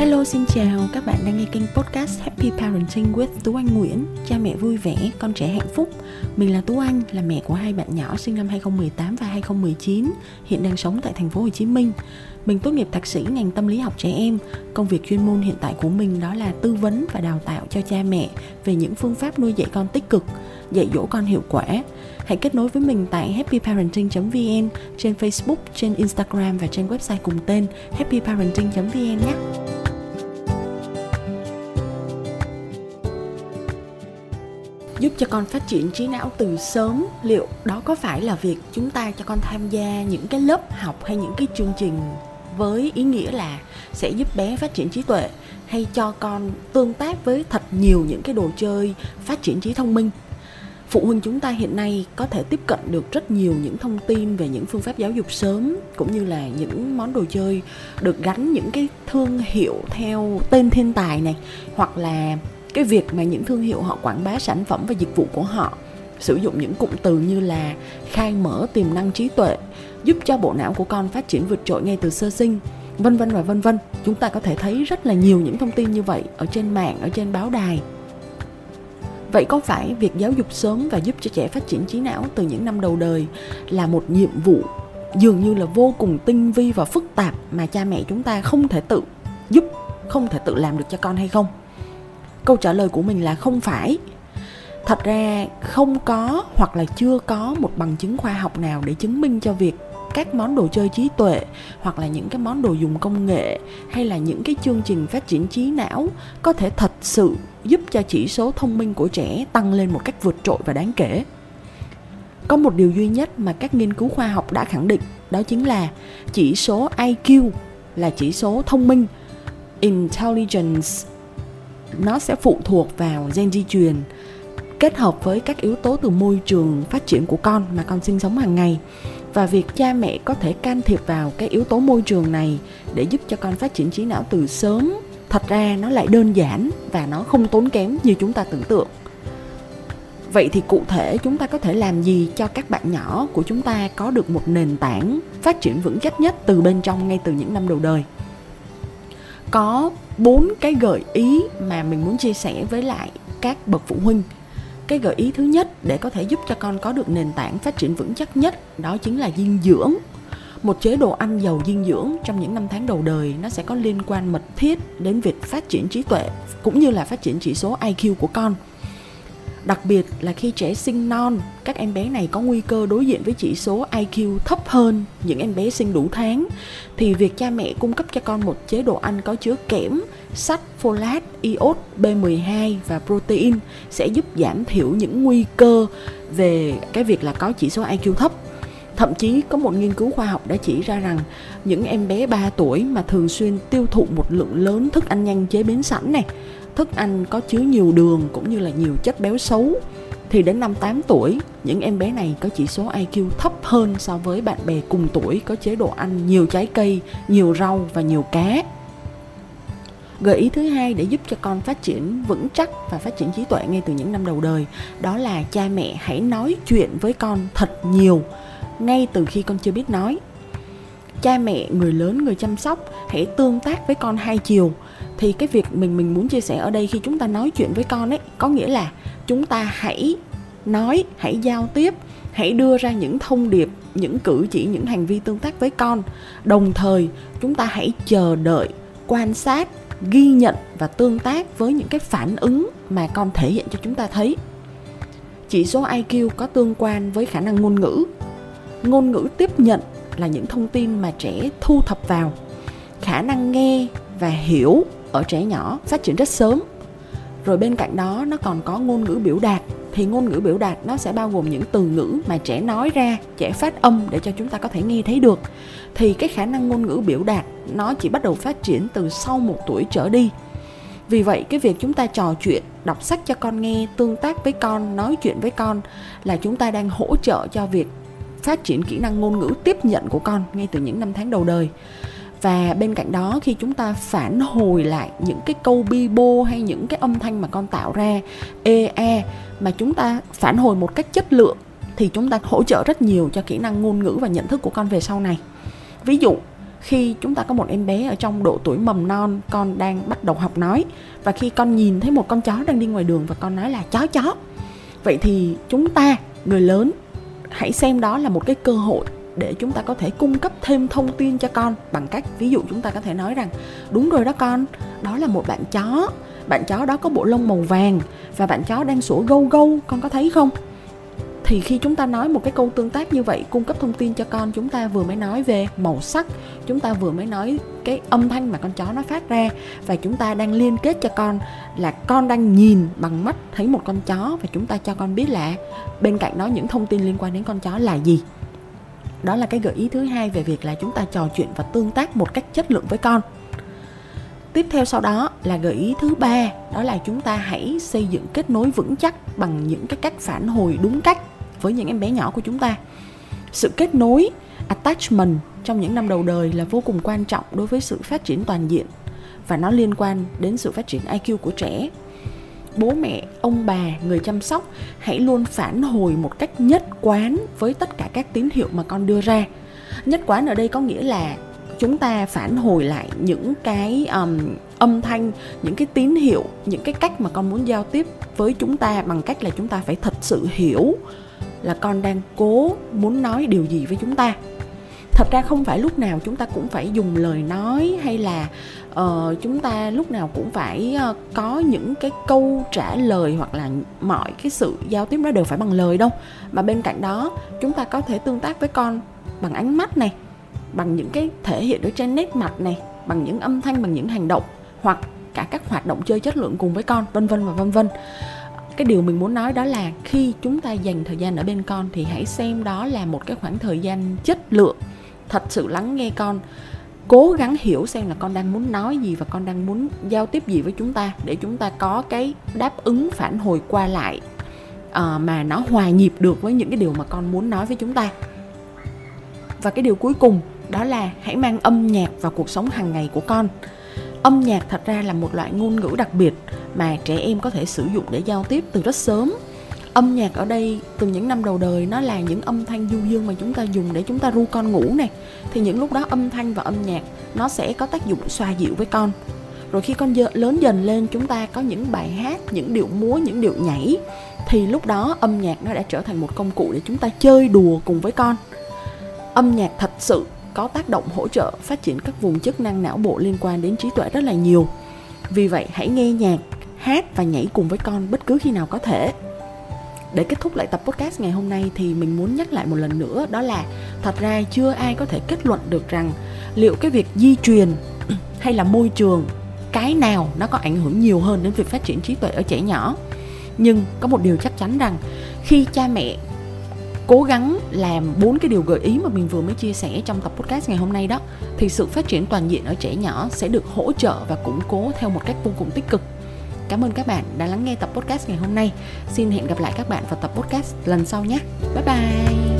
Hello xin chào, các bạn đang nghe kênh podcast Happy Parenting with Tú Anh Nguyễn. Cha mẹ vui vẻ, con trẻ hạnh phúc. Mình là Tú Anh, là mẹ của hai bạn nhỏ sinh năm 2018 và 2019 Hiện đang sống tại thành phố Hồ Chí Minh. Mình tốt nghiệp thạc sĩ ngành tâm lý học trẻ em. Công việc chuyên môn hiện tại của mình đó là tư vấn và đào tạo cho cha mẹ Về những phương pháp nuôi dạy con tích cực, dạy dỗ con hiệu quả. Hãy kết nối với mình tại happyparenting.vn Trên Facebook, trên Instagram và trên website cùng tên happyparenting.vn nhé. Giúp cho con phát triển trí não từ sớm. Liệu đó có phải là việc chúng ta cho con tham gia những cái lớp học hay những cái chương trình với ý nghĩa là sẽ giúp bé phát triển trí tuệ hay cho con tương tác với thật nhiều những cái đồ chơi phát triển trí thông minh? Phụ huynh chúng ta hiện nay có thể tiếp cận được rất nhiều những thông tin về những phương pháp giáo dục sớm, cũng như là những món đồ chơi được gắn những cái thương hiệu theo tên thiên tài này, hoặc là cái việc mà những thương hiệu họ quảng bá sản phẩm và dịch vụ của họ, sử dụng những cụm từ như là khai mở tiềm năng trí tuệ, giúp cho bộ não của con phát triển vượt trội ngay từ sơ sinh, vân vân và vân vân. Chúng ta có thể thấy rất là nhiều những thông tin như vậy ở trên mạng, ở trên báo đài. Vậy có phải việc giáo dục sớm và giúp cho trẻ phát triển trí não từ những năm đầu đời là một nhiệm vụ dường như là vô cùng tinh vi và phức tạp mà cha mẹ chúng ta không thể tự giúp, không thể tự làm được cho con hay không? Câu trả lời của mình là không phải. Thật ra không có hoặc là chưa có một bằng chứng khoa học nào để chứng minh cho việc các món đồ chơi trí tuệ hoặc là những cái món đồ dùng công nghệ hay là những cái chương trình phát triển trí não có thể thật sự giúp cho chỉ số thông minh của trẻ tăng lên một cách vượt trội và đáng kể. Có một điều duy nhất mà các nghiên cứu khoa học đã khẳng định, đó chính là chỉ số IQ là chỉ số thông minh, intelligence nó sẽ phụ thuộc vào gen di truyền kết hợp với các yếu tố từ môi trường phát triển của con mà con sinh sống hàng ngày. Và việc cha mẹ có thể can thiệp vào cái yếu tố môi trường này để giúp cho con phát triển trí não từ sớm, thật ra nó lại đơn giản và nó không tốn kém như chúng ta tưởng tượng. Vậy thì cụ thể chúng ta có thể làm gì cho các bạn nhỏ của chúng ta có được một nền tảng phát triển vững chắc nhất từ bên trong ngay từ những năm đầu đời? Có bốn cái gợi ý mà mình muốn chia sẻ với lại các bậc phụ huynh. Cái gợi ý thứ nhất để có thể giúp cho con có được nền tảng phát triển vững chắc nhất, đó chính là dinh dưỡng. Một chế độ ăn giàu dinh dưỡng trong những năm tháng đầu đời nó sẽ có liên quan mật thiết đến việc phát triển trí tuệ cũng như là phát triển chỉ số IQ của con. Đặc biệt là khi trẻ sinh non, các em bé này có nguy cơ đối diện với chỉ số IQ thấp hơn những em bé sinh đủ tháng. Thì việc cha mẹ cung cấp cho con một chế độ ăn có chứa kẽm, sắt, folate, iốt, B12 và protein sẽ giúp giảm thiểu những nguy cơ về cái việc là có chỉ số IQ thấp. Thậm chí có một nghiên cứu khoa học đã chỉ ra rằng những em bé 3 tuổi mà thường xuyên tiêu thụ một lượng lớn thức ăn nhanh chế biến sẵn này thức ăn có chứa nhiều đường cũng như là nhiều chất béo xấu thì đến năm 8 tuổi, những em bé này có chỉ số IQ thấp hơn so với bạn bè cùng tuổi có chế độ ăn nhiều trái cây, nhiều rau và nhiều cá. Gợi ý thứ hai để giúp cho con phát triển vững chắc và phát triển trí tuệ ngay từ những năm đầu đời đó là cha mẹ hãy nói chuyện với con thật nhiều ngay từ khi con chưa biết nói. Cha mẹ, người lớn, người chăm sóc hãy tương tác với con hai chiều. Thì cái việc mình mình muốn chia sẻ ở đây khi chúng ta nói chuyện với con ấy có nghĩa là chúng ta hãy nói hãy giao tiếp hãy đưa ra những thông điệp những cử chỉ những hành vi tương tác với con. Đồng thời chúng ta hãy chờ đợi quan sát ghi nhận và tương tác với những cái phản ứng mà con thể hiện cho chúng ta thấy. Chỉ số iq có tương quan với khả năng ngôn ngữ ngôn ngữ tiếp nhận là những thông tin mà trẻ thu thập vào. Khả năng nghe và hiểu ở trẻ nhỏ phát triển rất sớm. Rồi bên cạnh đó, nó còn có ngôn ngữ biểu đạt. Thì ngôn ngữ biểu đạt nó sẽ bao gồm những từ ngữ mà trẻ nói ra, trẻ phát âm để cho chúng ta có thể nghe thấy được. Thì cái khả năng ngôn ngữ biểu đạt nó chỉ bắt đầu phát triển từ sau một tuổi trở đi. Vì vậy, cái việc chúng ta trò chuyện, đọc sách cho con nghe, tương tác với con, nói chuyện với con là chúng ta đang hỗ trợ cho việc phát triển kỹ năng ngôn ngữ tiếp nhận của con ngay từ những năm tháng đầu đời. Và bên cạnh đó, khi chúng ta phản hồi lại những cái câu bi bô hay những cái âm thanh mà con tạo ra e e mà chúng ta phản hồi một cách chất lượng, thì chúng ta hỗ trợ rất nhiều cho kỹ năng ngôn ngữ và nhận thức của con về sau này. Ví dụ, khi chúng ta có một em bé ở trong độ tuổi mầm non, con đang bắt đầu học nói, và khi con nhìn thấy một con chó đang đi ngoài đường và con nói là chó chó vậy thì chúng ta, người lớn hãy xem đó là một cái cơ hội để chúng ta có thể cung cấp thêm thông tin cho con bằng cách, ví dụ chúng ta có thể nói rằng, đúng rồi đó con, đó là một bạn chó. Bạn chó đó có bộ lông màu vàng và bạn chó đang sủa gâu gâu, con có thấy không? Thì khi chúng ta nói một cái câu tương tác như vậy, cung cấp thông tin cho con, chúng ta vừa mới nói về màu sắc, chúng ta vừa mới nói cái âm thanh mà con chó nó phát ra, và chúng ta đang liên kết cho con là con đang nhìn bằng mắt thấy một con chó, và chúng ta cho con biết là bên cạnh đó những thông tin liên quan đến con chó là gì. Đó là cái gợi ý thứ hai về việc là chúng ta trò chuyện và tương tác một cách chất lượng với con. Tiếp theo sau đó là gợi ý thứ ba, đó là chúng ta hãy xây dựng kết nối vững chắc bằng những cái cách phản hồi đúng cách với những em bé nhỏ của chúng ta. Sự kết nối attachment trong những năm đầu đời là vô cùng quan trọng đối với sự phát triển toàn diện và nó liên quan đến sự phát triển IQ của trẻ. Bố mẹ ông bà người chăm sóc hãy luôn phản hồi một cách nhất quán với tất cả các tín hiệu mà con đưa ra. Nhất quán ở đây có nghĩa là chúng ta phản hồi lại những cái um, âm thanh những cái tín hiệu những cái cách mà con muốn giao tiếp với chúng ta bằng cách là chúng ta phải thật sự hiểu là con đang cố muốn nói điều gì với chúng ta. Thật ra không phải lúc nào chúng ta cũng phải dùng lời nói hay là uh, chúng ta lúc nào cũng phải uh, có những cái câu trả lời hoặc là mọi cái sự giao tiếp đó đều phải bằng lời đâu. Mà bên cạnh đó chúng ta có thể tương tác với con bằng ánh mắt này bằng những cái thể hiện ở trên nét mặt này bằng những âm thanh bằng những hành động hoặc cả các hoạt động chơi chất lượng cùng với con vân vân và vân vân cái điều mình muốn nói đó là khi chúng ta dành thời gian ở bên con thì hãy xem đó là một cái khoảng thời gian chất lượng thật sự lắng nghe con cố gắng hiểu xem là con đang muốn nói gì và con đang muốn giao tiếp gì với chúng ta để chúng ta có cái đáp ứng phản hồi qua lại uh, mà nó hòa nhịp được với những cái điều mà con muốn nói với chúng ta. Và cái điều cuối cùng đó là hãy mang âm nhạc vào cuộc sống hàng ngày của con. Âm nhạc thật ra là một loại ngôn ngữ đặc biệt mà trẻ em có thể sử dụng để giao tiếp từ rất sớm. Âm nhạc ở đây từ những năm đầu đời nó là những âm thanh du dương mà chúng ta dùng để chúng ta ru con ngủ này thì những lúc đó âm thanh và âm nhạc nó sẽ có tác dụng xoa dịu với con. Rồi khi con lớn dần lên, chúng ta có những bài hát, những điệu múa, những điệu nhảy. Thì lúc đó âm nhạc nó đã trở thành một công cụ để chúng ta chơi đùa cùng với con. Âm nhạc thật sự có tác động hỗ trợ phát triển các vùng chức năng não bộ liên quan đến trí tuệ rất là nhiều. Vì vậy, hãy nghe nhạc hát và nhảy cùng với con bất cứ khi nào có thể. Để kết thúc lại tập podcast ngày hôm nay thì mình muốn nhắc lại một lần nữa, đó là thật ra chưa ai có thể kết luận được rằng liệu cái việc di truyền hay là môi trường, cái nào nó có ảnh hưởng nhiều hơn đến việc phát triển trí tuệ ở trẻ nhỏ. Nhưng có một điều chắc chắn rằng khi cha mẹ cố gắng làm bốn cái điều gợi ý mà mình vừa mới chia sẻ trong tập podcast ngày hôm nay đó, thì sự phát triển toàn diện ở trẻ nhỏ sẽ được hỗ trợ và củng cố theo một cách vô cùng tích cực. Cảm ơn các bạn đã lắng nghe tập podcast ngày hôm nay. Xin hẹn gặp lại các bạn vào tập podcast lần sau nhé. Bye bye.